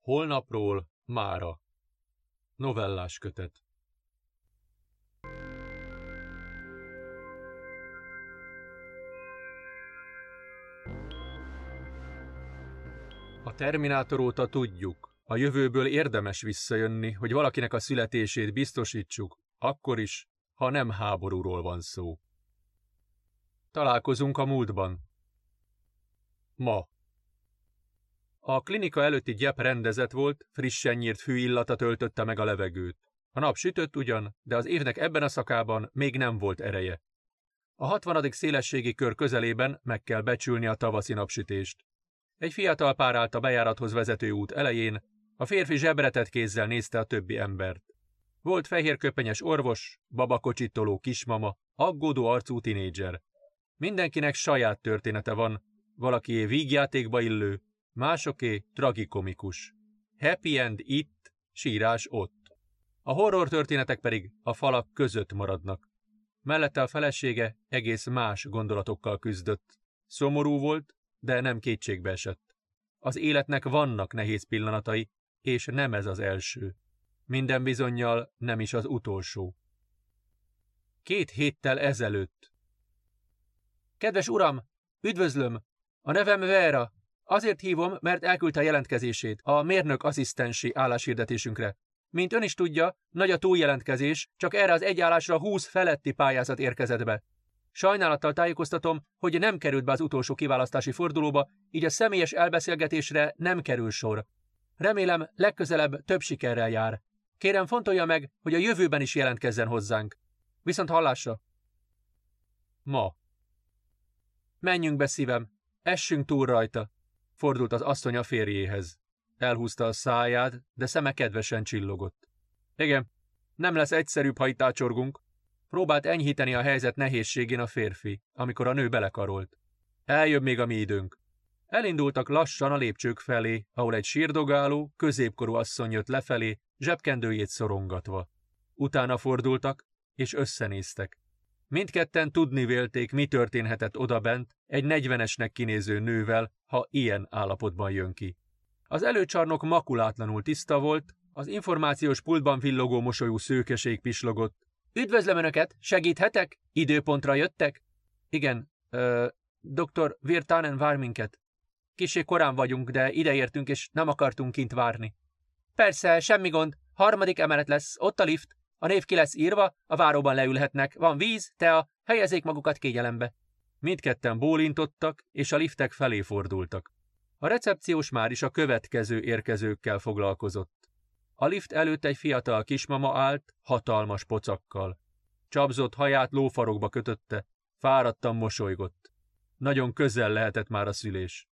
Holnapról mára Novellás kötet A Terminátor óta tudjuk, a jövőből érdemes visszajönni, hogy valakinek a születését biztosítsuk, akkor is, ha nem háborúról van szó. Találkozunk a múltban. Ma. A klinika előtti gyep rendezett volt, frissen nyírt fűillata töltötte meg a levegőt. A nap sütött ugyan, de az évnek ebben a szakában még nem volt ereje. A hatvanadik szélességi kör közelében meg kell becsülni a tavaszi napsütést. Egy fiatal pár állt a bejárathoz vezető út elején, a férfi zsebretett kézzel nézte a többi embert. Volt fehérköpenyes orvos, babakocsitoló kismama, aggódó arcú tinédzser. Mindenkinek saját története van, valakié vígjátékba illő, másoké tragikomikus. Happy end itt, sírás ott. A horror történetek pedig a falak között maradnak. Mellette a felesége egész más gondolatokkal küzdött. Szomorú volt, de nem kétségbe esett. Az életnek vannak nehéz pillanatai, és nem ez az első. Minden bizonyal nem is az utolsó. Két héttel ezelőtt. Kedves uram, üdvözlöm! A nevem Vera. Azért hívom, mert elküldte a jelentkezését a mérnök asszisztensi álláshirdetésünkre. Mint ön is tudja, nagy a túljelentkezés, csak erre az egy állásra 20 feletti pályázat érkezett be. Sajnálattal tájékoztatom, hogy nem került be az utolsó kiválasztási fordulóba, így a személyes elbeszélgetésre nem kerül sor. Remélem, legközelebb több sikerrel jár. Kérem, fontolja meg, hogy a jövőben is jelentkezzen hozzánk. Viszont hallásra! Ma. Menjünk be, szívem, essünk túl rajta, fordult az asszony a férjéhez. Elhúzta a száját, de szeme kedvesen csillogott. Igen, nem lesz egyszerűbb, ha itt ácsorgunk, Próbált enyhíteni a helyzet nehézségén a férfi, amikor a nő belekarolt. Eljön még a mi időnk. Elindultak lassan a lépcsők felé, ahol egy sírdogáló, középkorú asszony jött lefelé, zsebkendőjét szorongatva. Utána fordultak, és összenéztek. Mindketten tudni vélték, mi történhetett odabent egy negyvenesnek kinéző nővel, ha ilyen állapotban jön ki. Az előcsarnok makulátlanul tiszta volt, az információs pultban villogó mosolyú szőkeség pislogott, Üdvözlöm Önöket, segíthetek? Időpontra jöttek? Igen, ö, dr. Virtanen vár minket. Kisé korán vagyunk, de ideértünk, és nem akartunk kint várni. Persze, semmi gond. Harmadik emelet lesz, ott a lift. A név ki lesz írva, a váróban leülhetnek. Van víz, tea, helyezzék magukat kégyelembe. Mindketten bólintottak, és a liftek felé fordultak. A recepciós már is a következő érkezőkkel foglalkozott. A lift előtt egy fiatal kismama állt, hatalmas pocakkal. Csapzott haját lófarokba kötötte, fáradtan mosolygott. Nagyon közel lehetett már a szülés.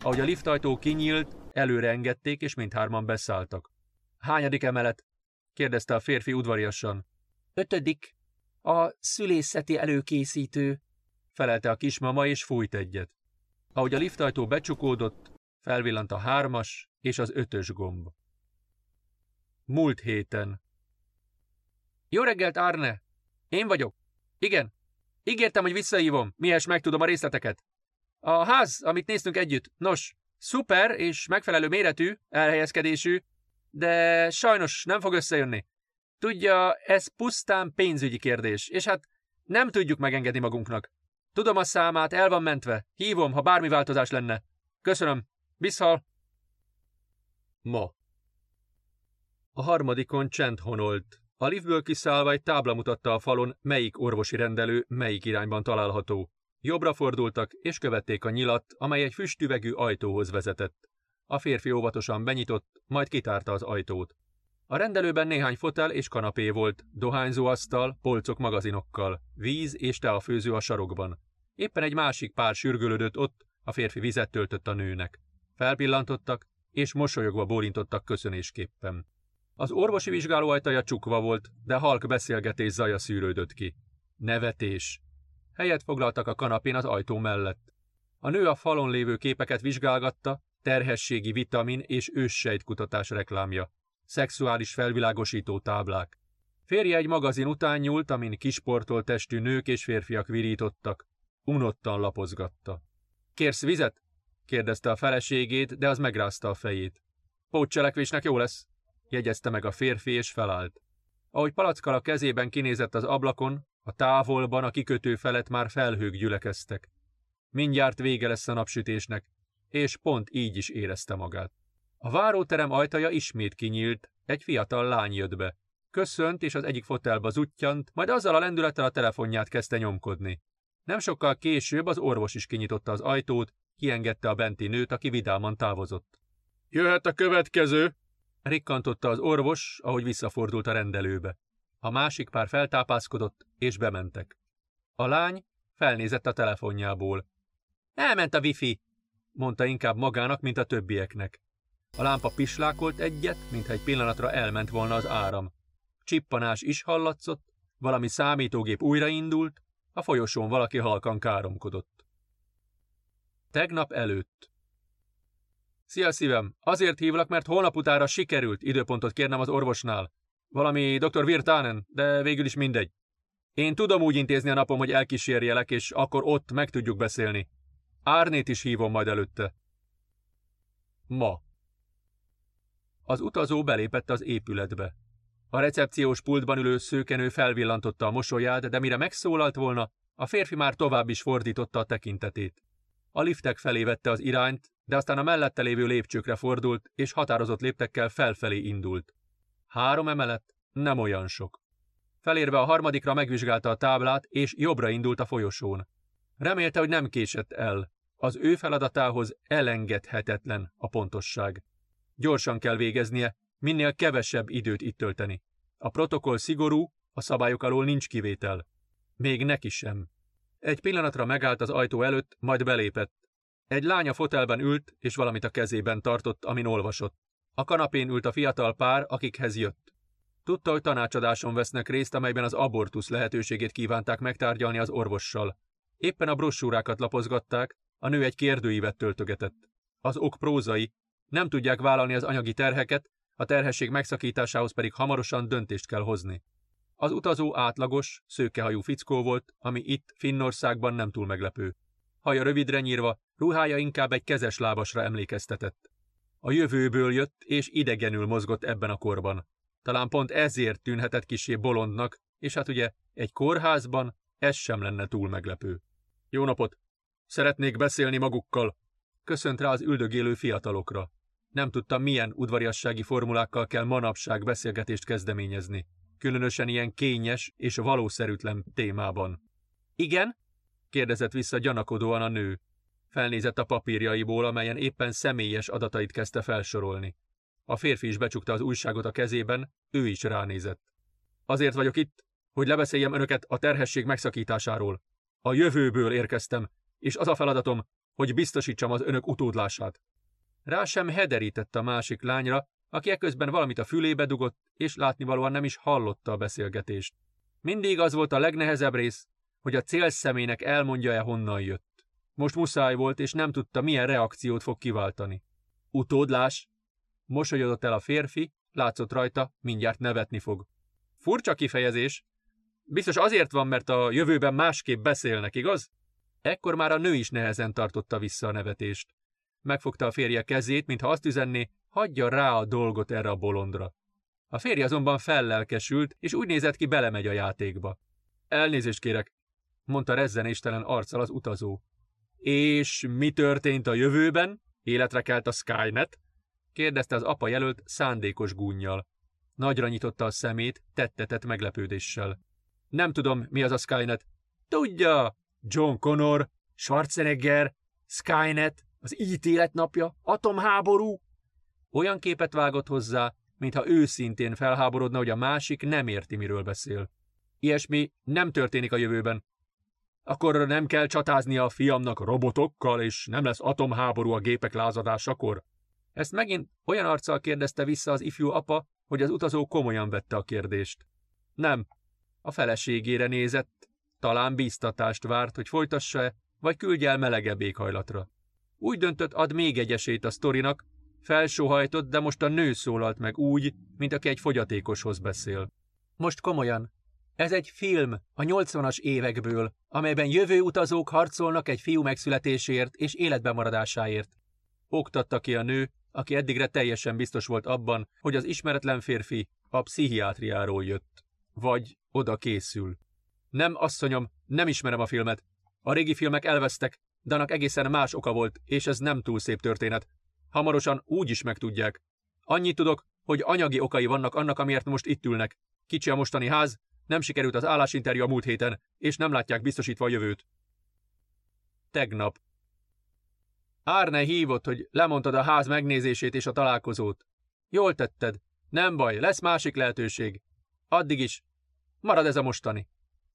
Ahogy a liftajtó kinyílt, előre engedték, és mindhárman beszálltak. Hányadik emelet? kérdezte a férfi udvariasan. Ötödik. A szülészeti előkészítő, felelte a kismama, és fújt egyet. Ahogy a liftajtó becsukódott, felvillant a hármas és az ötös gomb. Múlt héten. Jó reggelt, Arne! Én vagyok. Igen. Ígértem, hogy visszahívom, mihez megtudom a részleteket. A ház, amit néztünk együtt, nos, szuper és megfelelő méretű, elhelyezkedésű, de sajnos nem fog összejönni. Tudja, ez pusztán pénzügyi kérdés, és hát nem tudjuk megengedni magunknak. Tudom a számát, el van mentve. Hívom, ha bármi változás lenne. Köszönöm. Visszhal. Ma. A harmadikon csend honolt. A liftből kiszállva egy tábla mutatta a falon, melyik orvosi rendelő melyik irányban található. Jobbra fordultak, és követték a nyilat, amely egy füstüvegű ajtóhoz vezetett. A férfi óvatosan benyitott, majd kitárta az ajtót. A rendelőben néhány fotel és kanapé volt, dohányzó asztal, polcok magazinokkal, víz és teafőző a sarokban. Éppen egy másik pár sürgölődött ott, a férfi vizet töltött a nőnek. Felpillantottak, és mosolyogva bólintottak köszönésképpen. Az orvosi vizsgáló ajtaja csukva volt, de halk beszélgetés zaja szűrődött ki. Nevetés. Helyet foglaltak a kanapén az ajtó mellett. A nő a falon lévő képeket vizsgálgatta, terhességi vitamin és őssejtkutatás reklámja. Szexuális felvilágosító táblák. Férje egy magazin után nyúlt, amin kisportolt testű nők és férfiak virítottak. Unottan lapozgatta. Kérsz vizet? kérdezte a feleségét, de az megrázta a fejét. Pótcselekvésnek jó lesz, jegyezte meg a férfi, és felállt. Ahogy palackal a kezében kinézett az ablakon, a távolban a kikötő felett már felhők gyülekeztek. Mindjárt vége lesz a napsütésnek, és pont így is érezte magát. A váróterem ajtaja ismét kinyílt, egy fiatal lány jött be. Köszönt, és az egyik fotelba zuttyant, majd azzal a lendülettel a telefonját kezdte nyomkodni. Nem sokkal később az orvos is kinyitotta az ajtót, kiengedte a benti nőt, aki vidáman távozott. Jöhet a következő, rikkantotta az orvos, ahogy visszafordult a rendelőbe. A másik pár feltápászkodott, és bementek. A lány felnézett a telefonjából. Elment a wifi, mondta inkább magának, mint a többieknek. A lámpa pislákolt egyet, mintha egy pillanatra elment volna az áram. Csippanás is hallatszott, valami számítógép újraindult, a folyosón valaki halkan káromkodott. Tegnap előtt. Szia szívem, azért hívlak, mert holnap utára sikerült időpontot kérnem az orvosnál. Valami dr. Virtanen, de végül is mindegy. Én tudom úgy intézni a napom, hogy elkísérjelek, és akkor ott meg tudjuk beszélni. Árnét is hívom majd előtte. Ma. Az utazó belépett az épületbe. A recepciós pultban ülő szőkenő felvillantotta a mosolyát, de mire megszólalt volna, a férfi már tovább is fordította a tekintetét. A liftek felé vette az irányt, de aztán a mellette lévő lépcsőkre fordult, és határozott léptekkel felfelé indult. Három emelet? Nem olyan sok. Felérve a harmadikra megvizsgálta a táblát, és jobbra indult a folyosón. Remélte, hogy nem késett el. Az ő feladatához elengedhetetlen a pontosság. Gyorsan kell végeznie, minél kevesebb időt itt tölteni. A protokoll szigorú, a szabályok alól nincs kivétel. Még neki sem. Egy pillanatra megállt az ajtó előtt, majd belépett. Egy lánya fotelben ült, és valamit a kezében tartott, amin olvasott. A kanapén ült a fiatal pár, akikhez jött. Tudta, hogy tanácsadáson vesznek részt, amelyben az abortusz lehetőségét kívánták megtárgyalni az orvossal. Éppen a brossúrákat lapozgatták, a nő egy kérdőívet töltögetett. Az ok prózai, nem tudják vállalni az anyagi terheket, a terhesség megszakításához pedig hamarosan döntést kell hozni. Az utazó átlagos, szőkehajú fickó volt, ami itt Finnországban nem túl meglepő. Haja rövidre nyírva, ruhája inkább egy kezes lábasra emlékeztetett. A jövőből jött, és idegenül mozgott ebben a korban. Talán pont ezért tűnhetett kisé bolondnak, és hát ugye egy kórházban ez sem lenne túl meglepő. Jó napot! Szeretnék beszélni magukkal! Köszönt rá az üldögélő fiatalokra. Nem tudta, milyen udvariassági formulákkal kell manapság beszélgetést kezdeményezni, különösen ilyen kényes és valószerűtlen témában. Igen? kérdezett vissza gyanakodóan a nő. Felnézett a papírjaiból, amelyen éppen személyes adatait kezdte felsorolni. A férfi is becsukta az újságot a kezében, ő is ránézett. Azért vagyok itt, hogy lebeszéljem önöket a terhesség megszakításáról. A jövőből érkeztem, és az a feladatom, hogy biztosítsam az önök utódlását. Rá sem hederített a másik lányra, aki eközben valamit a fülébe dugott, és látnivalóan nem is hallotta a beszélgetést. Mindig az volt a legnehezebb rész, hogy a célszemének elmondja-e honnan jött. Most muszáj volt, és nem tudta, milyen reakciót fog kiváltani. Utódlás? Mosolyodott el a férfi, látszott rajta, mindjárt nevetni fog. Furcsa kifejezés. Biztos azért van, mert a jövőben másképp beszélnek, igaz? Ekkor már a nő is nehezen tartotta vissza a nevetést. Megfogta a férje kezét, mintha azt üzenné, hagyja rá a dolgot erre a bolondra. A férje azonban fellelkesült, és úgy nézett ki, belemegy a játékba. Elnézést kérek, mondta rezzenéstelen arccal az utazó. És mi történt a jövőben? Életre kelt a Skynet? kérdezte az apa jelölt szándékos gúnyjal. Nagyra nyitotta a szemét, tettetett meglepődéssel. Nem tudom, mi az a Skynet. Tudja! John Connor, Schwarzenegger, Skynet, az ítélet napja, atomháború. Olyan képet vágott hozzá, mintha őszintén felháborodna, hogy a másik nem érti, miről beszél. Ilyesmi nem történik a jövőben. Akkor nem kell csatázni a fiamnak robotokkal, és nem lesz atomháború a gépek lázadásakor? Ezt megint olyan arccal kérdezte vissza az ifjú apa, hogy az utazó komolyan vette a kérdést. Nem. A feleségére nézett, talán bíztatást várt, hogy folytassa-e, vagy küldje el melegebb éghajlatra. Úgy döntött, ad még egy esélyt a sztorinak, felsóhajtott, de most a nő szólalt meg úgy, mint aki egy fogyatékoshoz beszél. Most komolyan. Ez egy film a 80-as évekből, amelyben jövő utazók harcolnak egy fiú megszületésért és életben maradásáért. Oktatta ki a nő, aki eddigre teljesen biztos volt abban, hogy az ismeretlen férfi a pszichiátriáról jött. Vagy oda készül. Nem, asszonyom, nem ismerem a filmet. A régi filmek elvesztek, de annak egészen más oka volt, és ez nem túl szép történet. Hamarosan úgy is megtudják. Annyit tudok, hogy anyagi okai vannak annak, amiért most itt ülnek. Kicsi a mostani ház, nem sikerült az állásinterjú a múlt héten, és nem látják biztosítva a jövőt. Tegnap. Árne hívott, hogy lemondtad a ház megnézését és a találkozót. Jól tetted. Nem baj, lesz másik lehetőség. Addig is. Marad ez a mostani.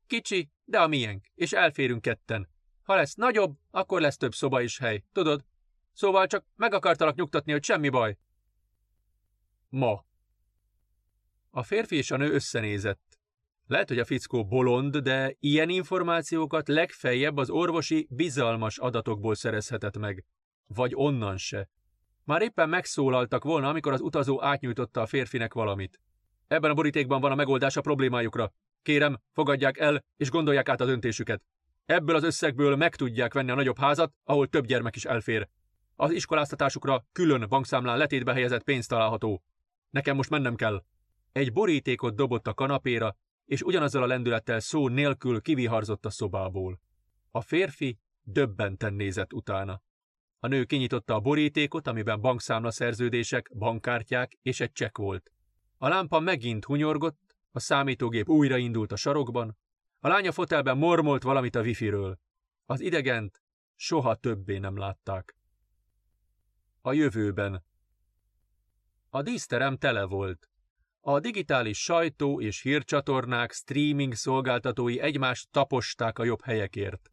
Kicsi, de a miénk, és elférünk ketten. Ha lesz nagyobb, akkor lesz több szoba is hely, tudod? Szóval csak meg akartalak nyugtatni, hogy semmi baj. Ma. A férfi és a nő összenézett. Lehet, hogy a fickó bolond, de ilyen információkat legfeljebb az orvosi bizalmas adatokból szerezhetett meg. Vagy onnan se. Már éppen megszólaltak volna, amikor az utazó átnyújtotta a férfinek valamit. Ebben a borítékban van a megoldás a problémájukra. Kérem, fogadják el, és gondolják át a döntésüket. Ebből az összegből meg tudják venni a nagyobb házat, ahol több gyermek is elfér. Az iskoláztatásukra külön bankszámlán letétbe helyezett pénz található. Nekem most mennem kell. Egy borítékot dobott a kanapéra, és ugyanazzal a lendülettel szó nélkül kiviharzott a szobából. A férfi döbbenten nézett utána. A nő kinyitotta a borítékot, amiben bankszámla szerződések, bankkártyák és egy csekk volt. A lámpa megint hunyorgott, a számítógép újraindult a sarokban, a lánya fotelben mormolt valamit a wifi-ről. Az idegent soha többé nem látták. A jövőben. A díszterem tele volt. A digitális sajtó és hírcsatornák, streaming szolgáltatói egymást taposták a jobb helyekért.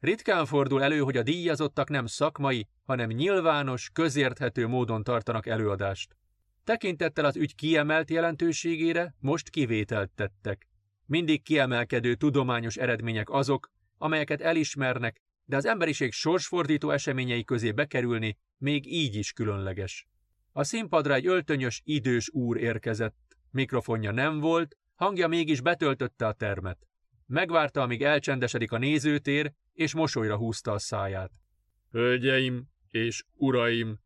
Ritkán fordul elő, hogy a díjazottak nem szakmai, hanem nyilvános, közérthető módon tartanak előadást. Tekintettel az ügy kiemelt jelentőségére most kivételt tettek. Mindig kiemelkedő tudományos eredmények azok, amelyeket elismernek, de az emberiség sorsfordító eseményei közé bekerülni még így is különleges. A színpadra egy öltönyös, idős úr érkezett. Mikrofonja nem volt, hangja mégis betöltötte a termet. Megvárta, amíg elcsendesedik a nézőtér, és mosolyra húzta a száját. Hölgyeim és uraim!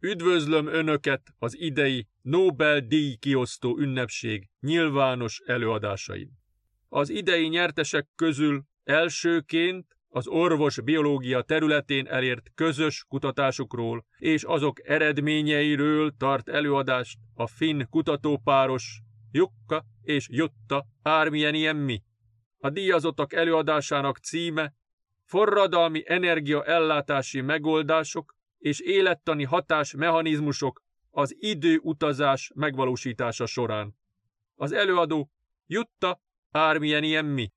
Üdvözlöm Önöket az idei Nobel-díj kiosztó ünnepség nyilvános előadásain. Az idei nyertesek közül elsőként az orvos biológia területén elért közös kutatásukról és azok eredményeiről tart előadást a finn kutatópáros Jukka és Jutta Ármieniemmi. A díjazottak előadásának címe Forradalmi energiaellátási megoldások és élettani hatásmechanizmusok az időutazás megvalósítása során. Az előadó Jutta Ármieniemmi.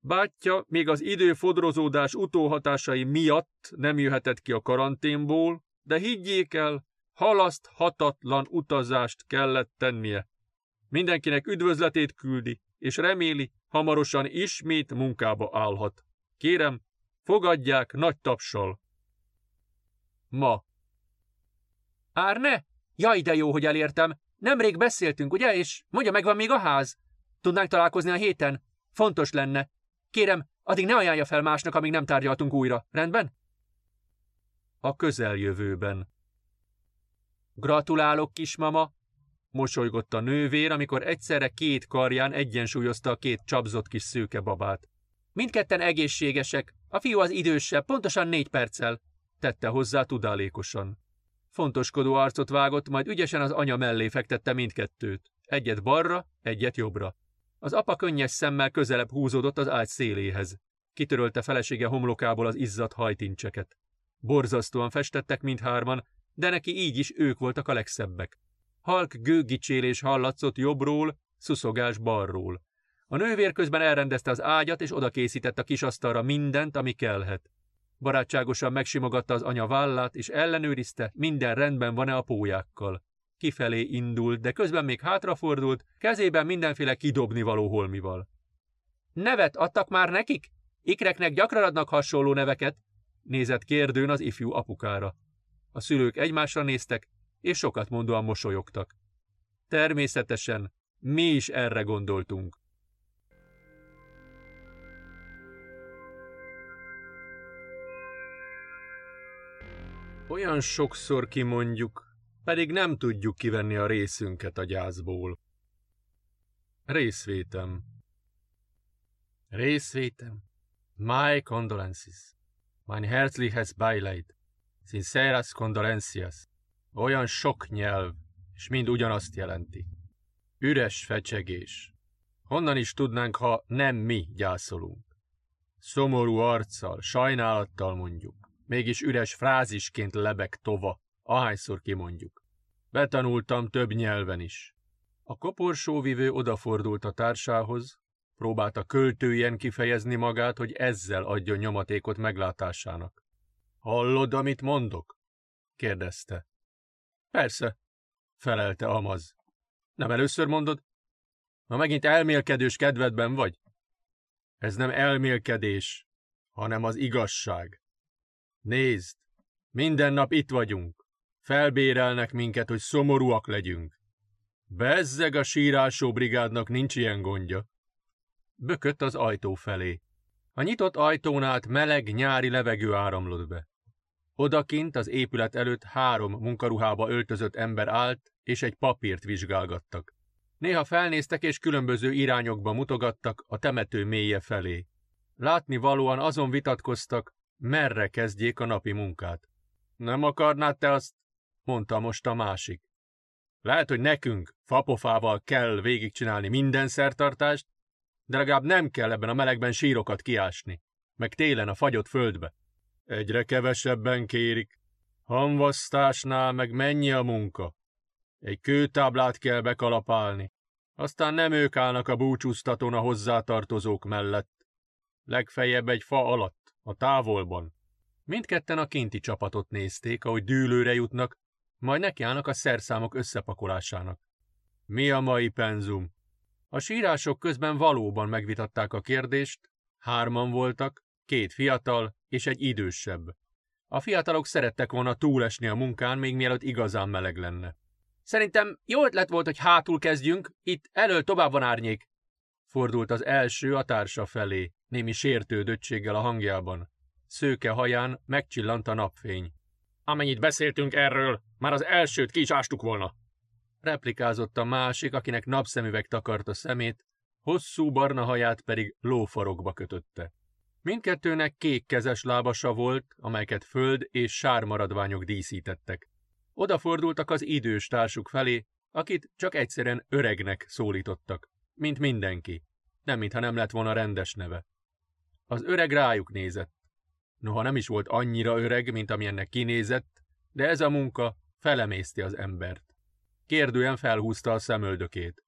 Bátyja még az időfodrozódás utóhatásai miatt nem jöhetett ki a karanténból, de higgyék el, halaszthatatlan utazást kellett tennie. Mindenkinek üdvözletét küldi, és reméli, hamarosan ismét munkába állhat. Kérem, fogadják nagy tapsal. Ma. Árne? Jaj, de jó, hogy elértem. Nemrég beszéltünk, ugye? És mondja, megvan még a ház? Tudnánk találkozni a héten? Fontos lenne. Kérem, addig ne ajánlja fel másnak, amíg nem tárgyaltunk újra. Rendben? A közeljövőben. Gratulálok, kismama! Mosolygott a nővér, amikor egyszerre két karján egyensúlyozta a két csapzott kis szőke babát. Mindketten egészségesek, a fiú az idősebb, pontosan négy perccel, tette hozzá tudálékosan. Fontoskodó arcot vágott, majd ügyesen az anya mellé fektette mindkettőt. Egyet balra, egyet jobbra. Az apa könnyes szemmel közelebb húzódott az ágy széléhez. Kitörölte felesége homlokából az izzadt hajtincseket. Borzasztóan festettek mindhárman, de neki így is ők voltak a legszebbek. Halk gőgicsélés hallatszott jobbról, szuszogás balról. A nővér közben elrendezte az ágyat, és oda készített a kisasztalra mindent, ami kellhet. Barátságosan megsimogatta az anya vállát, és ellenőrizte, minden rendben van-e a pólyákkal. Kifelé indult, de közben még hátrafordult, kezében mindenféle kidobni való holmival. Nevet adtak már nekik? Ikreknek gyakran adnak hasonló neveket? Nézett kérdőn az ifjú apukára. A szülők egymásra néztek, és sokat mondóan mosolyogtak. Természetesen, mi is erre gondoltunk. Olyan sokszor kimondjuk, pedig nem tudjuk kivenni a részünket a gyászból. Részvétem Részvétem My condolences Mein herzliches Beileid Sinceras condolencias Olyan sok nyelv, és mind ugyanazt jelenti. Üres fecsegés. Honnan is tudnánk, ha nem mi gyászolunk? Szomorú arccal, sajnálattal mondjuk mégis üres frázisként lebeg tova, ahányszor kimondjuk. Betanultam több nyelven is. A koporsóvivő odafordult a társához, próbálta költőjen kifejezni magát, hogy ezzel adjon nyomatékot meglátásának. Hallod, amit mondok? kérdezte. Persze, felelte Amaz. Nem először mondod? Ma megint elmélkedős kedvedben vagy? Ez nem elmélkedés, hanem az igazság. Nézd, minden nap itt vagyunk. Felbérelnek minket, hogy szomorúak legyünk. Bezzeg a sírásó brigádnak nincs ilyen gondja. Bökött az ajtó felé. A nyitott ajtón át meleg nyári levegő áramlott be. Odakint az épület előtt három munkaruhába öltözött ember állt, és egy papírt vizsgálgattak. Néha felnéztek és különböző irányokba mutogattak a temető mélye felé. Látni valóan azon vitatkoztak, merre kezdjék a napi munkát. Nem akarnád te azt? mondta most a másik. Lehet, hogy nekünk fapofával kell végigcsinálni minden szertartást, de legalább nem kell ebben a melegben sírokat kiásni, meg télen a fagyott földbe. Egyre kevesebben kérik. Hamvasztásnál meg mennyi a munka. Egy kőtáblát kell bekalapálni. Aztán nem ők állnak a búcsúztatón a hozzátartozók mellett. Legfeljebb egy fa alatt a távolban. Mindketten a kinti csapatot nézték, ahogy dűlőre jutnak, majd nekiállnak a szerszámok összepakolásának. Mi a mai penzum? A sírások közben valóban megvitatták a kérdést, hárman voltak, két fiatal és egy idősebb. A fiatalok szerettek volna túlesni a munkán, még mielőtt igazán meleg lenne. Szerintem jó ötlet volt, hogy hátul kezdjünk, itt elől tovább van árnyék. Fordult az első a társa felé némi sértődöttséggel a hangjában. Szőke haján megcsillant a napfény. Amennyit beszéltünk erről, már az elsőt ki is ástuk volna. Replikázott a másik, akinek napszemüveg takarta szemét, hosszú barna haját pedig lófarokba kötötte. Mindkettőnek kék kezes lábasa volt, amelyeket föld és sármaradványok díszítettek. Odafordultak az idős társuk felé, akit csak egyszerűen öregnek szólítottak, mint mindenki, nem mintha nem lett volna rendes neve. Az öreg rájuk nézett. Noha nem is volt annyira öreg, mint amilyennek kinézett, de ez a munka felemészti az embert. Kérdően felhúzta a szemöldökét.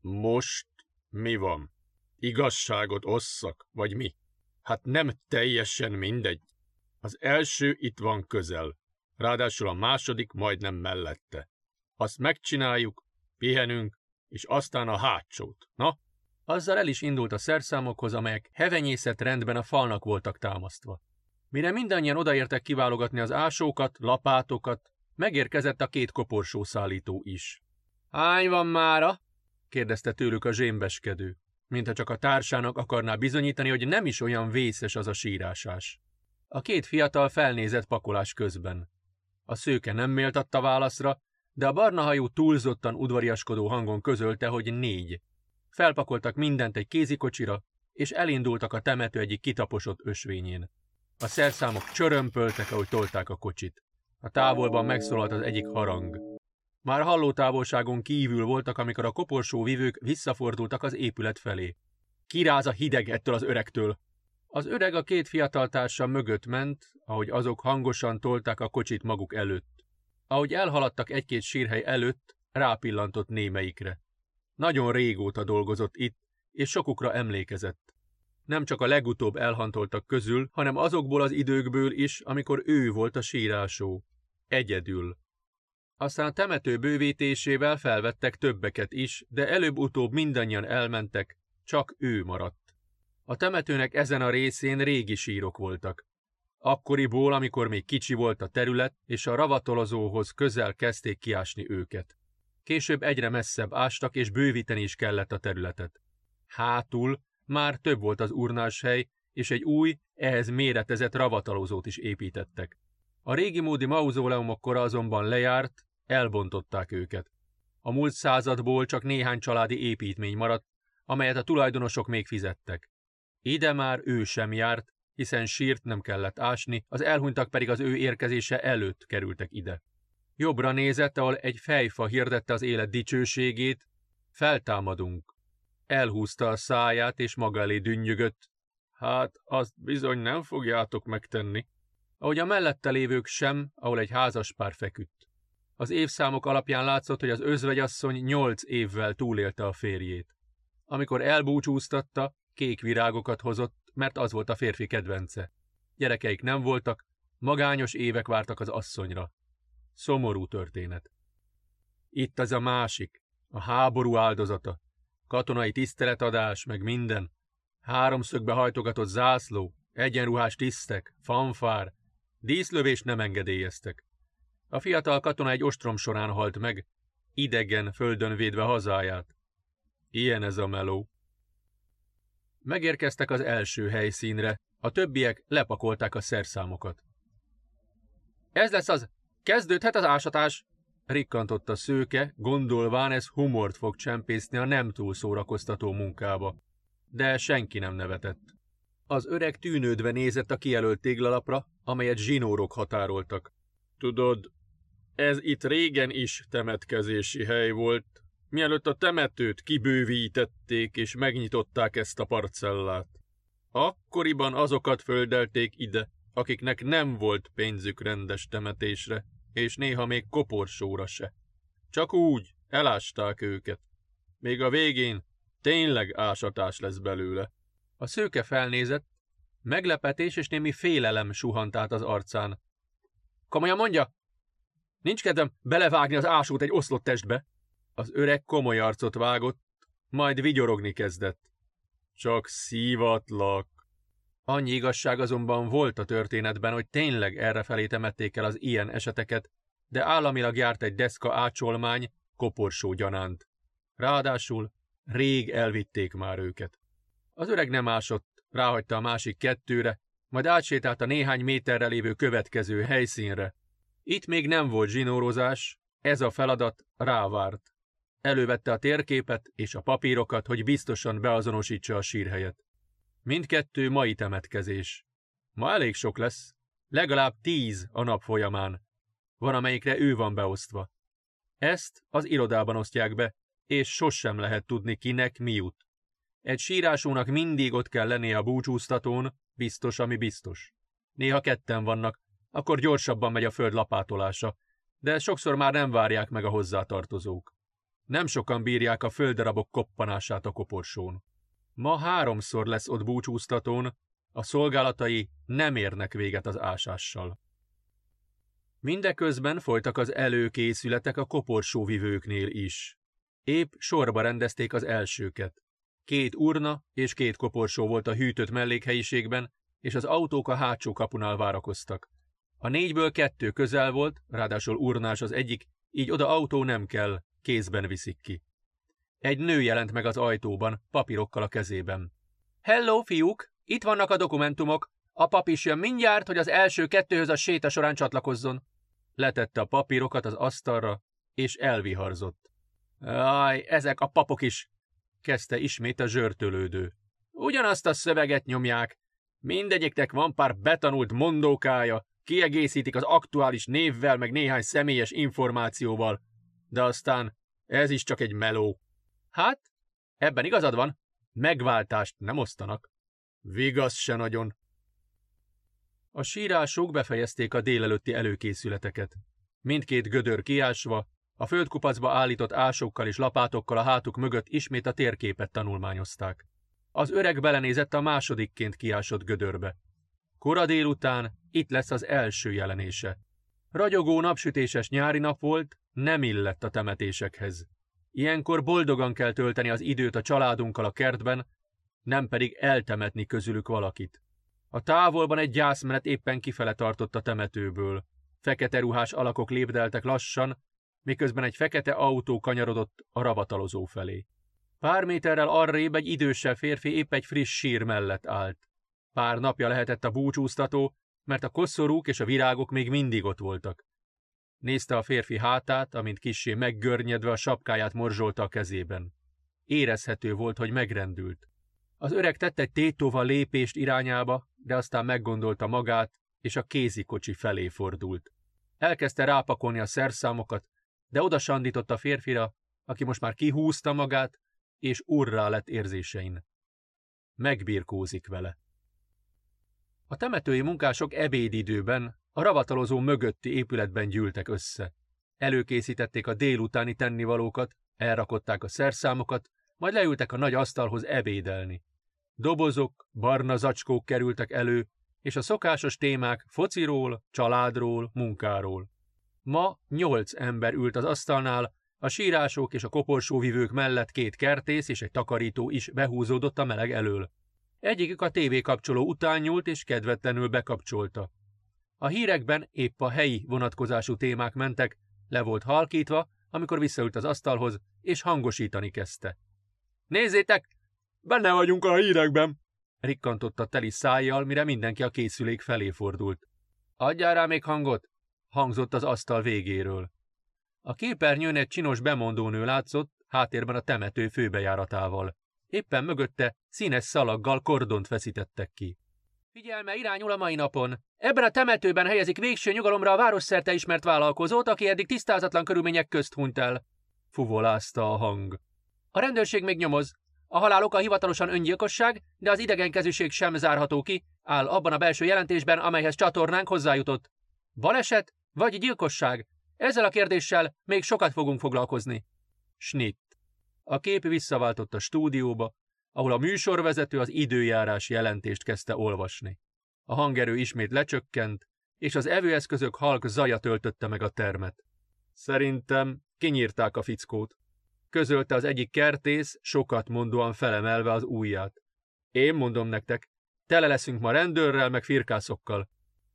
Most mi van? Igazságot osszak, vagy mi? Hát nem teljesen mindegy. Az első itt van közel, ráadásul a második majdnem mellette. Azt megcsináljuk, pihenünk, és aztán a hátsót. Na, azzal el is indult a szerszámokhoz, amelyek hevenyészet rendben a falnak voltak támasztva. Mire mindannyian odaértek kiválogatni az ásókat, lapátokat, megérkezett a két koporsó szállító is. Hány van mára? kérdezte tőlük a zsémbeskedő, mintha csak a társának akarná bizonyítani, hogy nem is olyan vészes az a sírásás. A két fiatal felnézett pakolás közben. A szőke nem méltatta válaszra, de a barna hajú túlzottan udvariaskodó hangon közölte, hogy négy, Felpakoltak mindent egy kézikocsira, és elindultak a temető egyik kitaposott ösvényén. A szerszámok csörömpöltek, ahogy tolták a kocsit. A távolban megszólalt az egyik harang. Már halló távolságon kívül voltak, amikor a koporsó vivők visszafordultak az épület felé. Kiráz a hideg ettől az öregtől. Az öreg a két fiatal társa mögött ment, ahogy azok hangosan tolták a kocsit maguk előtt. Ahogy elhaladtak egy-két sírhely előtt, rápillantott némeikre. Nagyon régóta dolgozott itt, és sokukra emlékezett. nem csak a legutóbb elhantoltak közül, hanem azokból az időkből is, amikor ő volt a sírásó. Egyedül. Aztán temető bővítésével felvettek többeket is, de előbb-utóbb mindannyian elmentek, csak ő maradt. A temetőnek ezen a részén régi sírok voltak. Akkoriból, amikor még kicsi volt a terület, és a ravatolozóhoz közel kezdték kiásni őket. Később egyre messzebb ástak, és bővíteni is kellett a területet. Hátul már több volt az urnás hely, és egy új, ehhez méretezett ravatalozót is építettek. A régi módi mauzóleumok kora azonban lejárt, elbontották őket. A múlt századból csak néhány családi építmény maradt, amelyet a tulajdonosok még fizettek. Ide már ő sem járt, hiszen sírt nem kellett ásni, az elhunytak pedig az ő érkezése előtt kerültek ide. Jobbra nézett, ahol egy fejfa hirdette az élet dicsőségét, feltámadunk. Elhúzta a száját, és maga elé dünnyögött. Hát, azt bizony nem fogjátok megtenni. Ahogy a mellette lévők sem, ahol egy házas pár feküdt. Az évszámok alapján látszott, hogy az özvegyasszony nyolc évvel túlélte a férjét. Amikor elbúcsúztatta, kék virágokat hozott, mert az volt a férfi kedvence. Gyerekeik nem voltak, magányos évek vártak az asszonyra. Szomorú történet. Itt az a másik, a háború áldozata. Katonai tiszteletadás, meg minden. Háromszögbe hajtogatott zászló, egyenruhás tisztek, fanfár, díszlövés nem engedélyeztek. A fiatal katona egy ostrom során halt meg, idegen, földön védve hazáját. Ilyen ez a meló. Megérkeztek az első helyszínre, a többiek lepakolták a szerszámokat. Ez lesz az, kezdődhet az ásatás, rikkantott a szőke, gondolván ez humort fog csempészni a nem túl szórakoztató munkába. De senki nem nevetett. Az öreg tűnődve nézett a kijelölt téglalapra, amelyet zsinórok határoltak. Tudod, ez itt régen is temetkezési hely volt, mielőtt a temetőt kibővítették és megnyitották ezt a parcellát. Akkoriban azokat földelték ide, akiknek nem volt pénzük rendes temetésre, és néha még koporsóra se. Csak úgy elásták őket. Még a végén tényleg ásatás lesz belőle. A szőke felnézett, meglepetés és némi félelem suhant át az arcán. Komolyan mondja? Nincs kedvem belevágni az ásót egy oszlott testbe. Az öreg komoly arcot vágott, majd vigyorogni kezdett. Csak szívatlak. Annyi igazság azonban volt a történetben, hogy tényleg errefelé temették el az ilyen eseteket, de államilag járt egy deszka ácsolmány koporsó gyanánt. Ráadásul rég elvitték már őket. Az öreg nem ásott, ráhagyta a másik kettőre, majd átsétált a néhány méterre lévő következő helyszínre. Itt még nem volt zsinórozás, ez a feladat rávárt. Elővette a térképet és a papírokat, hogy biztosan beazonosítsa a sírhelyet. Mindkettő mai temetkezés. Ma elég sok lesz. Legalább tíz a nap folyamán. Van, amelyikre ő van beosztva. Ezt az irodában osztják be, és sosem lehet tudni, kinek mi jut. Egy sírásónak mindig ott kell lennie a búcsúztatón, biztos, ami biztos. Néha ketten vannak, akkor gyorsabban megy a föld lapátolása, de sokszor már nem várják meg a hozzátartozók. Nem sokan bírják a földdarabok koppanását a koporsón. Ma háromszor lesz ott búcsúztatón, a szolgálatai nem érnek véget az ásással. Mindeközben folytak az előkészületek a koporsóvivőknél is. Épp sorba rendezték az elsőket. Két urna és két koporsó volt a hűtött mellékhelyiségben, és az autók a hátsó kapunál várakoztak. A négyből kettő közel volt, ráadásul urnás az egyik, így oda autó nem kell, kézben viszik ki. Egy nő jelent meg az ajtóban, papírokkal a kezében. Hello, fiúk! Itt vannak a dokumentumok. A pap is jön mindjárt, hogy az első kettőhöz a séta során csatlakozzon. Letette a papírokat az asztalra, és elviharzott. Aj, ezek a papok is! kezdte ismét a zsörtölődő. Ugyanazt a szöveget nyomják. Mindegyiknek van pár betanult mondókája, kiegészítik az aktuális névvel meg néhány személyes információval, de aztán ez is csak egy meló. Hát, ebben igazad van, megváltást nem osztanak. Vigasz se nagyon. A sírások befejezték a délelőtti előkészületeket. Mindkét gödör kiásva, a földkupacba állított ásokkal és lapátokkal a hátuk mögött ismét a térképet tanulmányozták. Az öreg belenézett a másodikként kiásott gödörbe. Kora délután itt lesz az első jelenése. Ragyogó napsütéses nyári nap volt, nem illett a temetésekhez. Ilyenkor boldogan kell tölteni az időt a családunkkal a kertben, nem pedig eltemetni közülük valakit. A távolban egy gyászmenet éppen kifele tartott a temetőből. Fekete ruhás alakok lépdeltek lassan, miközben egy fekete autó kanyarodott a ravatalozó felé. Pár méterrel arrébb egy idősebb férfi épp egy friss sír mellett állt. Pár napja lehetett a búcsúztató, mert a koszorúk és a virágok még mindig ott voltak. Nézte a férfi hátát, amint kissé meggörnyedve a sapkáját morzsolta a kezében. Érezhető volt, hogy megrendült. Az öreg tett egy tétóval lépést irányába, de aztán meggondolta magát, és a kézikocsi felé fordult. Elkezdte rápakolni a szerszámokat, de oda sandított a férfira, aki most már kihúzta magát, és urrá lett érzésein. Megbirkózik vele. A temetői munkások ebédidőben a ravatalozó mögötti épületben gyűltek össze. Előkészítették a délutáni tennivalókat, elrakották a szerszámokat, majd leültek a nagy asztalhoz ebédelni. Dobozok, barna zacskók kerültek elő, és a szokásos témák fociról, családról, munkáról. Ma nyolc ember ült az asztalnál, a sírások és a koporsóvivők mellett két kertész és egy takarító is behúzódott a meleg elől. Egyikük a tévé kapcsoló után nyúlt és kedvetlenül bekapcsolta. A hírekben épp a helyi vonatkozású témák mentek, le volt halkítva, amikor visszaült az asztalhoz, és hangosítani kezdte. Nézzétek, benne vagyunk a hírekben! Rikkantotta teli szájjal, mire mindenki a készülék felé fordult. Adjál rá még hangot! hangzott az asztal végéről. A képernyőn egy csinos bemondónő látszott, háttérben a temető főbejáratával. Éppen mögötte színes szalaggal kordont feszítettek ki. Figyelme irányul a mai napon. Ebben a temetőben helyezik végső nyugalomra a városszerte ismert vállalkozót, aki eddig tisztázatlan körülmények közt hunyt el. Fuvolázta a hang. A rendőrség még nyomoz. A halál oka hivatalosan öngyilkosság, de az idegenkezűség sem zárható ki, áll abban a belső jelentésben, amelyhez csatornánk hozzájutott. Baleset vagy gyilkosság? Ezzel a kérdéssel még sokat fogunk foglalkozni. Schnitt. A kép visszaváltott a stúdióba, ahol a műsorvezető az időjárás jelentést kezdte olvasni. A hangerő ismét lecsökkent, és az evőeszközök halk zaja töltötte meg a termet. Szerintem kinyírták a fickót. Közölte az egyik kertész, sokat mondóan felemelve az ujját. Én mondom nektek, tele leszünk ma rendőrrel, meg firkászokkal.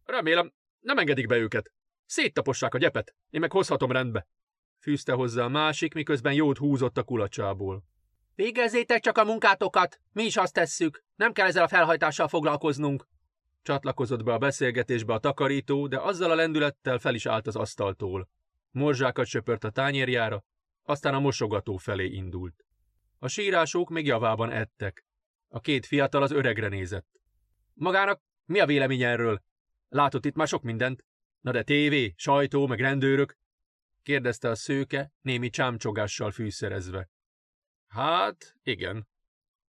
Remélem, nem engedik be őket. Széttapossák a gyepet, én meg hozhatom rendbe. Fűzte hozzá a másik, miközben jót húzott a kulacsából. Végezzétek csak a munkátokat, mi is azt tesszük, nem kell ezzel a felhajtással foglalkoznunk. Csatlakozott be a beszélgetésbe a takarító, de azzal a lendülettel fel is állt az asztaltól. Morzsákat söpört a tányérjára, aztán a mosogató felé indult. A sírások még javában ettek. A két fiatal az öregre nézett. Magának mi a vélemény erről? Látott itt már sok mindent. Na de tévé, sajtó, meg rendőrök? Kérdezte a szőke, némi csámcsogással fűszerezve. Hát, igen.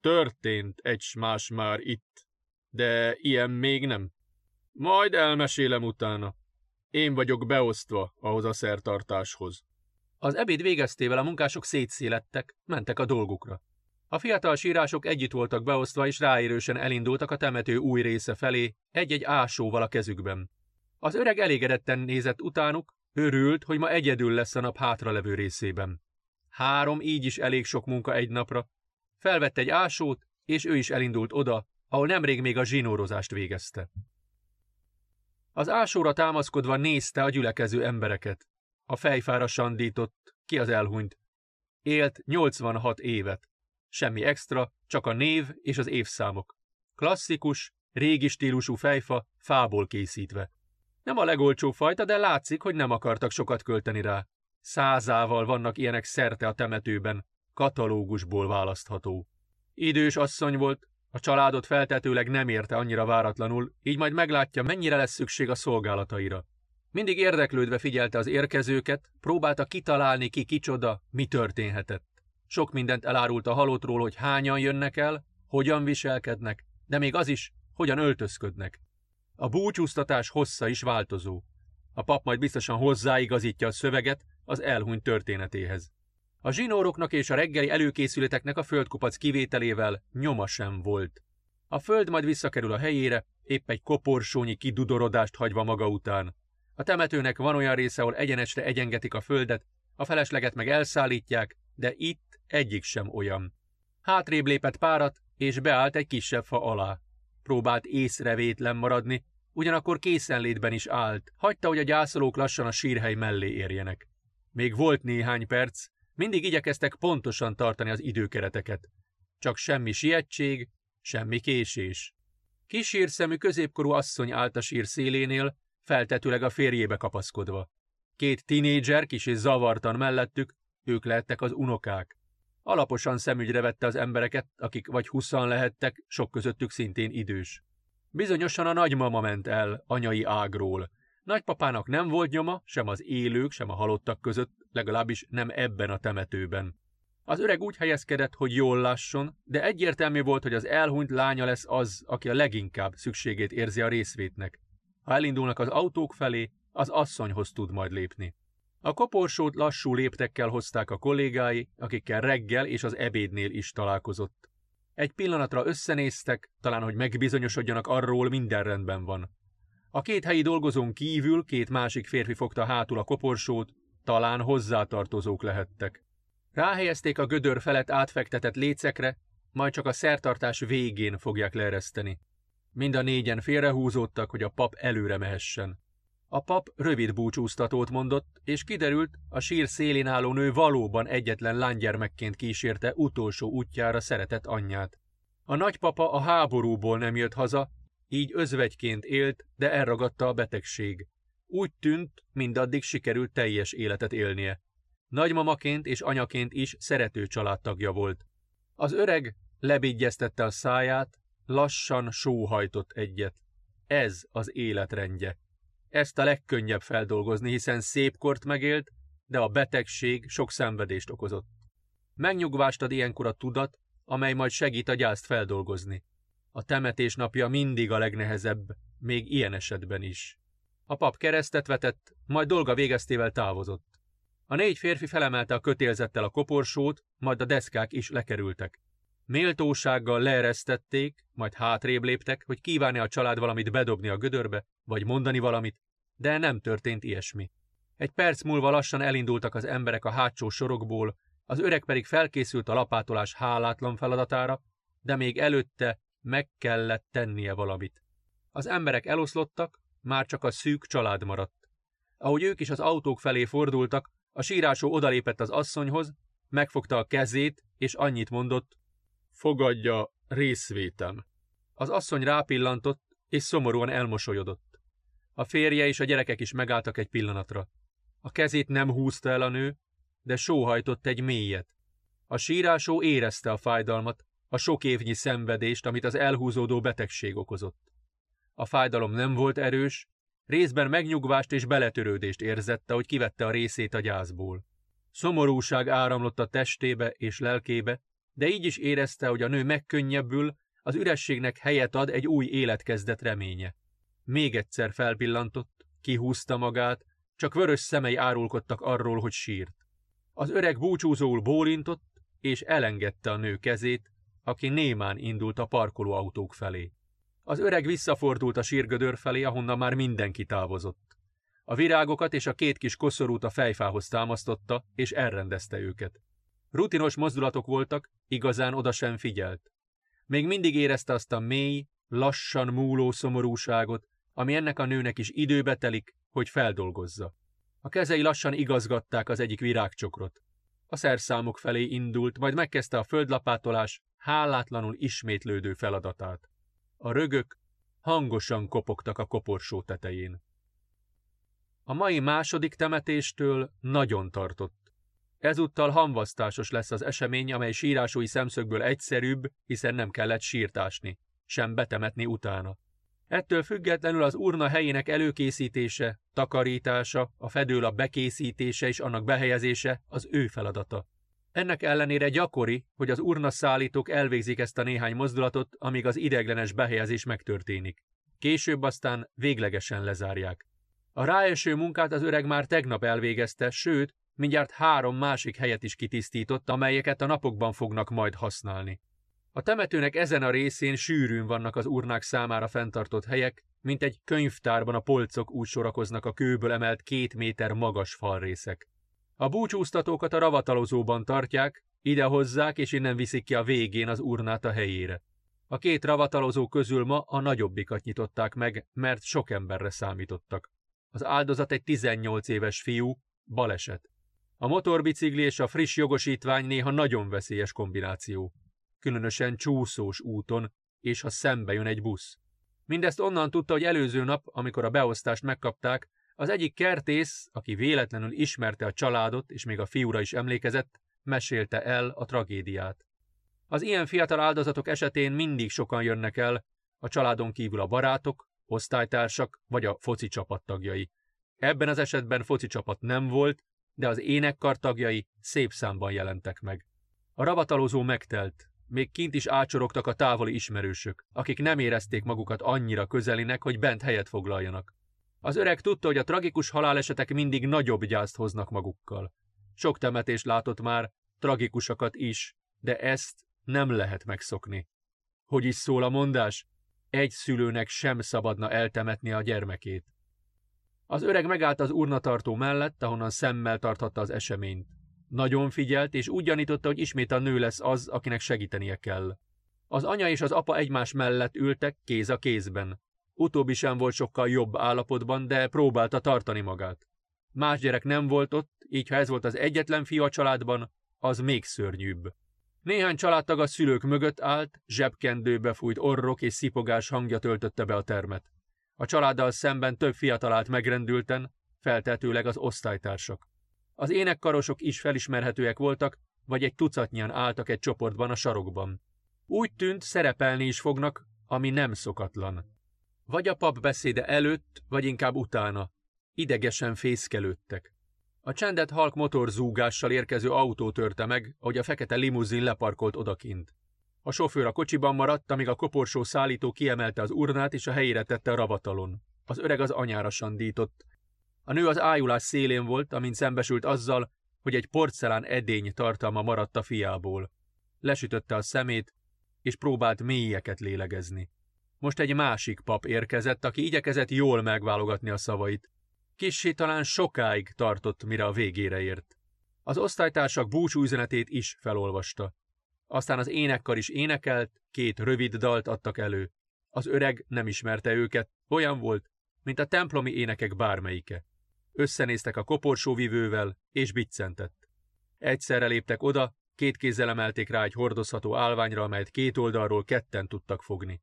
Történt egy más már itt, de ilyen még nem. Majd elmesélem utána. Én vagyok beosztva ahhoz a szertartáshoz. Az ebéd végeztével a munkások szétszélettek, mentek a dolgukra. A fiatal sírások együtt voltak beosztva, és ráérősen elindultak a temető új része felé, egy-egy ásóval a kezükben. Az öreg elégedetten nézett utánuk, örült, hogy ma egyedül lesz a nap hátralevő részében. Három így is elég sok munka egy napra. Felvett egy ásót, és ő is elindult oda, ahol nemrég még a zsinórozást végezte. Az ásóra támaszkodva nézte a gyülekező embereket. A fejfára sandított, ki az elhunyt. Élt 86 évet. Semmi extra, csak a név és az évszámok. Klasszikus, régi stílusú fejfa, fából készítve. Nem a legolcsó fajta, de látszik, hogy nem akartak sokat költeni rá. Százával vannak ilyenek szerte a temetőben, katalógusból választható. Idős asszony volt, a családot feltetőleg nem érte annyira váratlanul, így majd meglátja, mennyire lesz szükség a szolgálataira. Mindig érdeklődve figyelte az érkezőket, próbálta kitalálni ki kicsoda, mi történhetett. Sok mindent elárult a halottról, hogy hányan jönnek el, hogyan viselkednek, de még az is, hogyan öltözködnek. A búcsúztatás hossza is változó. A pap majd biztosan hozzáigazítja a szöveget az elhunyt történetéhez. A zsinóroknak és a reggeli előkészületeknek a földkupac kivételével nyoma sem volt. A föld majd visszakerül a helyére, épp egy koporsónyi kidudorodást hagyva maga után. A temetőnek van olyan része, ahol egyenesre egyengetik a földet, a felesleget meg elszállítják, de itt egyik sem olyan. Hátrébb lépett párat, és beállt egy kisebb fa alá. Próbált észrevétlen maradni, ugyanakkor készenlétben is állt, hagyta, hogy a gyászolók lassan a sírhely mellé érjenek. Még volt néhány perc, mindig igyekeztek pontosan tartani az időkereteket. Csak semmi sietség, semmi késés. Kisírszemű középkorú asszony állt a sír szélénél, feltetőleg a férjébe kapaszkodva. Két tinédzser kis és zavartan mellettük, ők lehettek az unokák. Alaposan szemügyre vette az embereket, akik vagy huszan lehettek, sok közöttük szintén idős. Bizonyosan a nagymama ment el anyai ágról. Nagypapának nem volt nyoma, sem az élők, sem a halottak között, legalábbis nem ebben a temetőben. Az öreg úgy helyezkedett, hogy jól lásson, de egyértelmű volt, hogy az elhunyt lánya lesz az, aki a leginkább szükségét érzi a részvétnek. Ha elindulnak az autók felé, az asszonyhoz tud majd lépni. A koporsót lassú léptekkel hozták a kollégái, akikkel reggel és az ebédnél is találkozott. Egy pillanatra összenéztek, talán hogy megbizonyosodjanak arról, minden rendben van. A két helyi dolgozón kívül két másik férfi fogta hátul a koporsót, talán hozzátartozók lehettek. Ráhelyezték a gödör felett átfektetett lécekre, majd csak a szertartás végén fogják leereszteni. Mind a négyen félrehúzódtak, hogy a pap előre mehessen. A pap rövid búcsúztatót mondott, és kiderült, a sír szélén álló nő valóban egyetlen lánygyermekként kísérte utolsó útjára szeretett anyját. A nagypapa a háborúból nem jött haza, így özvegyként élt, de elragadta a betegség. Úgy tűnt, mindaddig sikerült teljes életet élnie. Nagymamaként és anyaként is szerető családtagja volt. Az öreg lebigyeztette a száját, lassan sóhajtott egyet. Ez az életrendje. Ezt a legkönnyebb feldolgozni, hiszen szép kort megélt, de a betegség sok szenvedést okozott. Megnyugvást ad ilyenkor a tudat, amely majd segít a gyászt feldolgozni. A temetés napja mindig a legnehezebb, még ilyen esetben is. A pap keresztet vetett, majd dolga végeztével távozott. A négy férfi felemelte a kötélzettel a koporsót, majd a deszkák is lekerültek. Méltósággal leeresztették, majd hátrébb léptek, hogy kívánja a család valamit bedobni a gödörbe, vagy mondani valamit, de nem történt ilyesmi. Egy perc múlva lassan elindultak az emberek a hátsó sorokból, az öreg pedig felkészült a lapátolás hálátlan feladatára, de még előtte meg kellett tennie valamit. Az emberek eloszlottak, már csak a szűk család maradt. Ahogy ők is az autók felé fordultak, a sírásó odalépett az asszonyhoz, megfogta a kezét, és annyit mondott, fogadja részvétem. Az asszony rápillantott, és szomorúan elmosolyodott. A férje és a gyerekek is megálltak egy pillanatra. A kezét nem húzta el a nő, de sóhajtott egy mélyet. A sírásó érezte a fájdalmat, a sok évnyi szenvedést, amit az elhúzódó betegség okozott. A fájdalom nem volt erős, részben megnyugvást és beletörődést érzette, hogy kivette a részét a gyászból. Szomorúság áramlott a testébe és lelkébe, de így is érezte, hogy a nő megkönnyebbül, az ürességnek helyet ad egy új életkezdet reménye. Még egyszer felpillantott, kihúzta magát, csak vörös szemei árulkodtak arról, hogy sírt. Az öreg búcsúzóul bólintott, és elengedte a nő kezét, aki némán indult a parkolóautók felé. Az öreg visszafordult a sírgödör felé, ahonnan már mindenki távozott. A virágokat és a két kis koszorút a fejfához támasztotta, és elrendezte őket. Rutinos mozdulatok voltak, igazán oda sem figyelt. Még mindig érezte azt a mély, lassan múló szomorúságot, ami ennek a nőnek is időbe telik, hogy feldolgozza. A kezei lassan igazgatták az egyik virágcsokrot. A szerszámok felé indult, majd megkezdte a földlapátolás hálátlanul ismétlődő feladatát. A rögök hangosan kopogtak a koporsó tetején. A mai második temetéstől nagyon tartott. Ezúttal hamvasztásos lesz az esemény, amely sírásói szemszögből egyszerűbb, hiszen nem kellett sírtásni, sem betemetni utána. Ettől függetlenül az urna helyének előkészítése, takarítása, a fedőlap bekészítése és annak behelyezése az ő feladata. Ennek ellenére gyakori, hogy az urna szállítók elvégzik ezt a néhány mozdulatot, amíg az ideglenes behelyezés megtörténik. Később aztán véglegesen lezárják. A ráeső munkát az öreg már tegnap elvégezte, sőt, mindjárt három másik helyet is kitisztított, amelyeket a napokban fognak majd használni. A temetőnek ezen a részén sűrűn vannak az urnák számára fenntartott helyek, mint egy könyvtárban a polcok úgy sorakoznak a kőből emelt két méter magas falrészek. A búcsúztatókat a ravatalozóban tartják, ide hozzák és innen viszik ki a végén az urnát a helyére. A két ravatalozó közül ma a nagyobbikat nyitották meg, mert sok emberre számítottak. Az áldozat egy 18 éves fiú, baleset. A motorbicikli és a friss jogosítvány néha nagyon veszélyes kombináció. Különösen csúszós úton, és ha szembe jön egy busz. Mindezt onnan tudta, hogy előző nap, amikor a beosztást megkapták, az egyik kertész, aki véletlenül ismerte a családot, és még a fiúra is emlékezett, mesélte el a tragédiát. Az ilyen fiatal áldozatok esetén mindig sokan jönnek el, a családon kívül a barátok, osztálytársak vagy a foci csapat tagjai. Ebben az esetben foci csapat nem volt, de az énekkar tagjai szép számban jelentek meg. A ravatalozó megtelt, még kint is ácsorogtak a távoli ismerősök, akik nem érezték magukat annyira közelinek, hogy bent helyet foglaljanak. Az öreg tudta, hogy a tragikus halálesetek mindig nagyobb gyászt hoznak magukkal. Sok temetés látott már, tragikusakat is, de ezt nem lehet megszokni. Hogy is szól a mondás? Egy szülőnek sem szabadna eltemetni a gyermekét. Az öreg megállt az urnatartó mellett, ahonnan szemmel tarthatta az eseményt. Nagyon figyelt, és úgy gyanította, hogy ismét a nő lesz az, akinek segítenie kell. Az anya és az apa egymás mellett ültek, kéz a kézben. Utóbbi sem volt sokkal jobb állapotban, de próbálta tartani magát. Más gyerek nem volt ott, így ha ez volt az egyetlen fiú a családban, az még szörnyűbb. Néhány családtag a szülők mögött állt, zsebkendőbe fújt orrok és szipogás hangja töltötte be a termet. A családdal szemben több fiatal állt megrendülten, feltetőleg az osztálytársak. Az énekkarosok is felismerhetőek voltak, vagy egy tucatnyian álltak egy csoportban a sarokban. Úgy tűnt, szerepelni is fognak, ami nem szokatlan. Vagy a pap beszéde előtt, vagy inkább utána. Idegesen fészkelődtek. A csendet halk motorzúgással érkező autó törte meg, ahogy a fekete limuzin leparkolt odakint. A sofőr a kocsiban maradt, amíg a koporsó szállító kiemelte az urnát és a helyére tette a ravatalon. Az öreg az anyára sandított. A nő az ájulás szélén volt, amint szembesült azzal, hogy egy porcelán edény tartalma maradt a fiából. Lesütötte a szemét, és próbált mélyeket lélegezni. Most egy másik pap érkezett, aki igyekezett jól megválogatni a szavait. Kissé talán sokáig tartott, mire a végére ért. Az osztálytársak búcsú üzenetét is felolvasta. Aztán az énekkar is énekelt, két rövid dalt adtak elő. Az öreg nem ismerte őket, olyan volt, mint a templomi énekek bármelyike. Összenéztek a koporsóvivővel, és biccentett. Egyszerre léptek oda, két kézzel emelték rá egy hordozható állványra, amelyet két oldalról ketten tudtak fogni.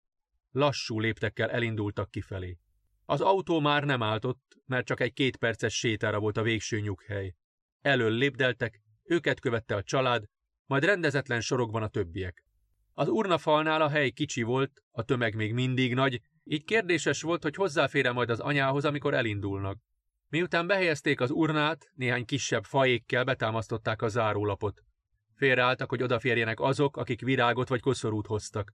Lassú léptekkel elindultak kifelé. Az autó már nem álltott, mert csak egy két perces sétára volt a végső nyughely. Elől lépdeltek, őket követte a család, majd rendezetlen sorokban a többiek. Az urnafalnál a hely kicsi volt, a tömeg még mindig nagy, így kérdéses volt, hogy hozzáfér majd az anyához, amikor elindulnak. Miután behelyezték az urnát, néhány kisebb fajékkel betámasztották a zárólapot. Félreálltak, hogy odaférjenek azok, akik virágot vagy koszorút hoztak.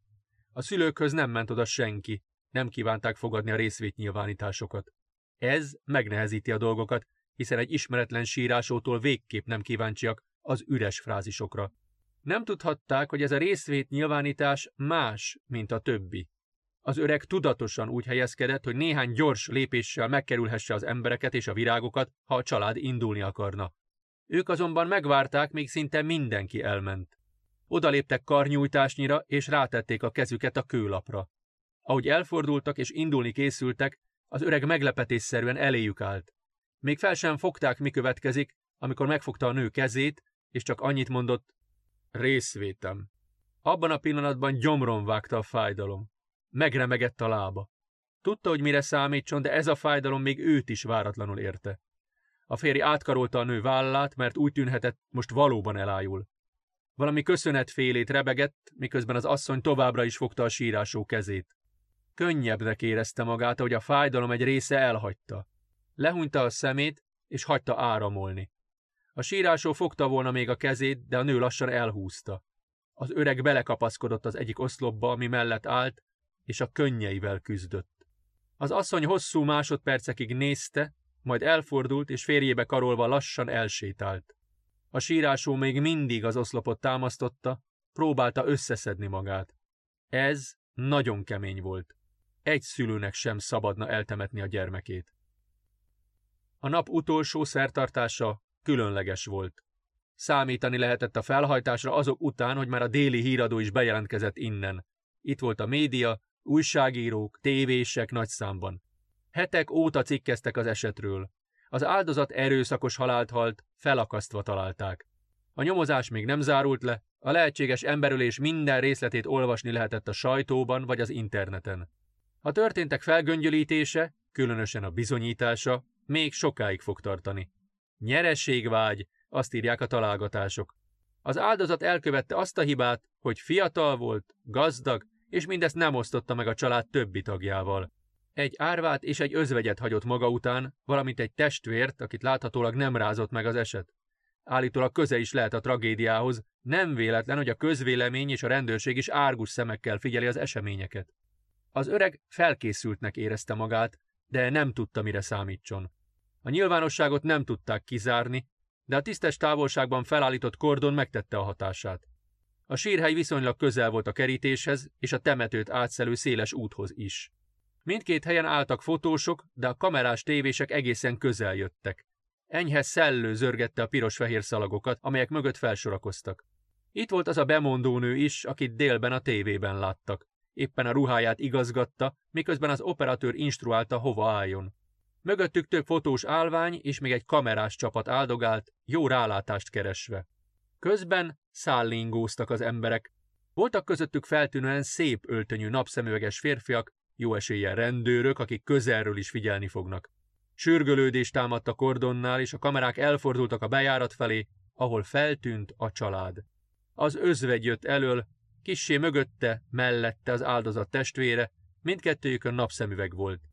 A szülőkhöz nem ment oda senki, nem kívánták fogadni a részvétnyilvánításokat. Ez megnehezíti a dolgokat, hiszen egy ismeretlen sírásótól végképp nem kíváncsiak az üres frázisokra. Nem tudhatták, hogy ez a részvét nyilvánítás más, mint a többi. Az öreg tudatosan úgy helyezkedett, hogy néhány gyors lépéssel megkerülhesse az embereket és a virágokat, ha a család indulni akarna. Ők azonban megvárták, még szinte mindenki elment. Odaléptek karnyújtásnyira, és rátették a kezüket a kőlapra. Ahogy elfordultak és indulni készültek, az öreg meglepetésszerűen eléjük állt. Még fel sem fogták, mi következik, amikor megfogta a nő kezét, és csak annyit mondott, részvétem. Abban a pillanatban gyomron vágta a fájdalom. Megremegett a lába. Tudta, hogy mire számítson, de ez a fájdalom még őt is váratlanul érte. A férj átkarolta a nő vállát, mert úgy tűnhetett, most valóban elájul. Valami köszönetfélét rebegett, miközben az asszony továbbra is fogta a sírásó kezét. Könnyebbnek érezte magát, hogy a fájdalom egy része elhagyta. Lehúnyta a szemét, és hagyta áramolni. A sírásó fogta volna még a kezét, de a nő lassan elhúzta. Az öreg belekapaszkodott az egyik oszlopba, ami mellett állt, és a könnyeivel küzdött. Az asszony hosszú másodpercekig nézte, majd elfordult, és férjébe karolva lassan elsétált. A sírásó még mindig az oszlopot támasztotta, próbálta összeszedni magát. Ez nagyon kemény volt. Egy szülőnek sem szabadna eltemetni a gyermekét. A nap utolsó szertartása különleges volt. Számítani lehetett a felhajtásra azok után, hogy már a déli híradó is bejelentkezett innen. Itt volt a média, újságírók, tévések nagy számban. Hetek óta cikkeztek az esetről. Az áldozat erőszakos halált halt, felakasztva találták. A nyomozás még nem zárult le, a lehetséges emberülés minden részletét olvasni lehetett a sajtóban vagy az interneten. A történtek felgöngyölítése, különösen a bizonyítása, még sokáig fog tartani. Nyerességvágy, azt írják a találgatások. Az áldozat elkövette azt a hibát, hogy fiatal volt, gazdag, és mindezt nem osztotta meg a család többi tagjával. Egy árvát és egy özvegyet hagyott maga után, valamint egy testvért, akit láthatólag nem rázott meg az eset. Állítólag köze is lehet a tragédiához, nem véletlen, hogy a közvélemény és a rendőrség is árgus szemekkel figyeli az eseményeket. Az öreg felkészültnek érezte magát, de nem tudta, mire számítson. A nyilvánosságot nem tudták kizárni, de a tisztes távolságban felállított kordon megtette a hatását. A sírhely viszonylag közel volt a kerítéshez és a temetőt átszelő széles úthoz is. Mindkét helyen álltak fotósok, de a kamerás tévések egészen közel jöttek. Enyhe szellő zörgette a piros-fehér szalagokat, amelyek mögött felsorakoztak. Itt volt az a bemondónő is, akit délben a tévében láttak. Éppen a ruháját igazgatta, miközben az operatőr instruálta, hova álljon. Mögöttük több fotós állvány és még egy kamerás csapat áldogált, jó rálátást keresve. Közben szállingóztak az emberek. Voltak közöttük feltűnően szép öltönyű napszemüveges férfiak, jó eséllyel rendőrök, akik közelről is figyelni fognak. Sürgölődés támadt a kordonnál, és a kamerák elfordultak a bejárat felé, ahol feltűnt a család. Az özvegy jött elől, kissé mögötte, mellette az áldozat testvére, mindkettőjükön napszemüveg volt.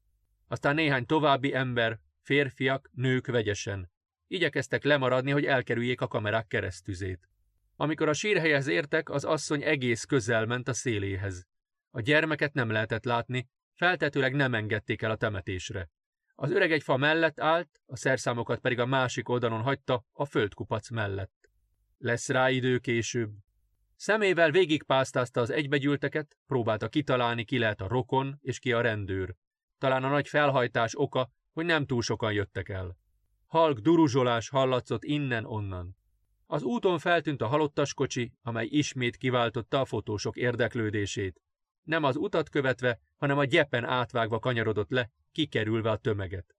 Aztán néhány további ember, férfiak, nők vegyesen. Igyekeztek lemaradni, hogy elkerüljék a kamerák keresztüzét. Amikor a sírhelyhez értek, az asszony egész közel ment a széléhez. A gyermeket nem lehetett látni, feltetőleg nem engedték el a temetésre. Az öreg egy fa mellett állt, a szerszámokat pedig a másik oldalon hagyta, a földkupac mellett. Lesz rá idő később. Szemével végigpásztázta az egybegyűlteket, próbálta kitalálni, ki lehet a rokon és ki a rendőr. Talán a nagy felhajtás oka, hogy nem túl sokan jöttek el. Halk duruzsolás hallatszott innen-onnan. Az úton feltűnt a halottas kocsi, amely ismét kiváltotta a fotósok érdeklődését. Nem az utat követve, hanem a gyepen átvágva kanyarodott le, kikerülve a tömeget.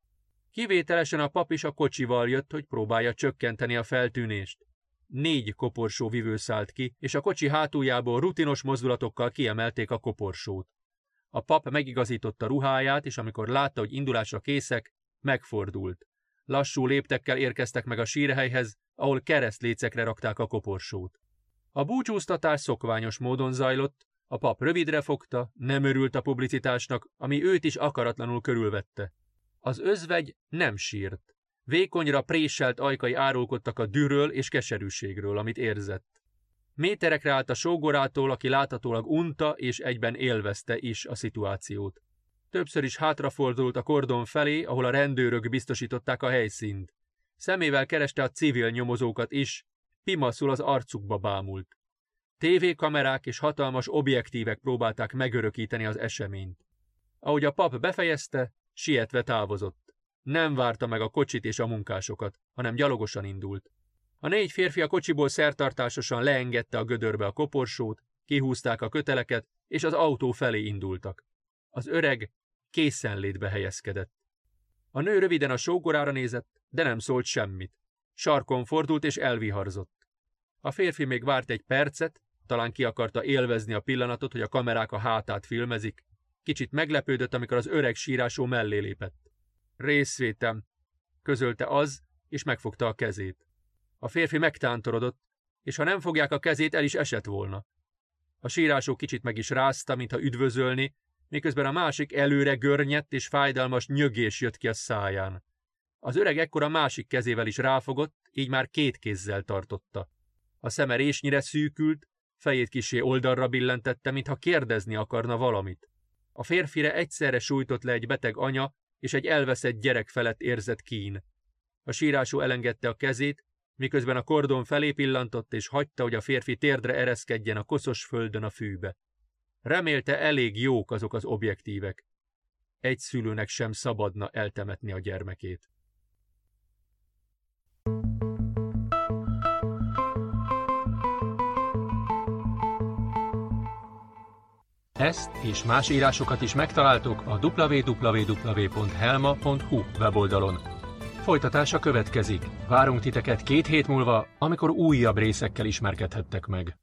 Kivételesen a pap is a kocsival jött, hogy próbálja csökkenteni a feltűnést. Négy koporsó vivő szállt ki, és a kocsi hátuljából rutinos mozdulatokkal kiemelték a koporsót. A pap megigazította ruháját, és amikor látta, hogy indulásra készek, megfordult. Lassú léptekkel érkeztek meg a sírhelyhez, ahol keresztlécekre rakták a koporsót. A búcsúztatás szokványos módon zajlott, a pap rövidre fogta, nem örült a publicitásnak, ami őt is akaratlanul körülvette. Az özvegy nem sírt. Vékonyra préselt ajkai árulkodtak a dűről és keserűségről, amit érzett. Méterekre állt a sógorától, aki láthatólag unta és egyben élvezte is a szituációt. Többször is hátrafordult a kordon felé, ahol a rendőrök biztosították a helyszínt. Szemével kereste a civil nyomozókat is, pimaszul az arcukba bámult. TV-kamerák és hatalmas objektívek próbálták megörökíteni az eseményt. Ahogy a pap befejezte, sietve távozott. Nem várta meg a kocsit és a munkásokat, hanem gyalogosan indult. A négy férfi a kocsiból szertartásosan leengedte a gödörbe a koporsót, kihúzták a köteleket, és az autó felé indultak. Az öreg készenlétbe helyezkedett. A nő röviden a sógorára nézett, de nem szólt semmit. Sarkon fordult és elviharzott. A férfi még várt egy percet, talán ki akarta élvezni a pillanatot, hogy a kamerák a hátát filmezik. Kicsit meglepődött, amikor az öreg sírásó mellé lépett. Részvétem, közölte az, és megfogta a kezét. A férfi megtántorodott, és ha nem fogják a kezét, el is esett volna. A sírásó kicsit meg is rázta, mintha üdvözölni, miközben a másik előre görnyett és fájdalmas nyögés jött ki a száján. Az öreg ekkor a másik kezével is ráfogott, így már két kézzel tartotta. A szeme résnyire szűkült, fejét kisé oldalra billentette, mintha kérdezni akarna valamit. A férfire egyszerre sújtott le egy beteg anya és egy elveszett gyerek felett érzett kín. A sírású elengedte a kezét, miközben a kordon felé pillantott, és hagyta, hogy a férfi térdre ereszkedjen a koszos földön a fűbe. Remélte elég jók azok az objektívek. Egy szülőnek sem szabadna eltemetni a gyermekét. Ezt és más írásokat is megtaláltok a www.helma.hu weboldalon. Folytatása következik. Várunk titeket két hét múlva, amikor újabb részekkel ismerkedhettek meg.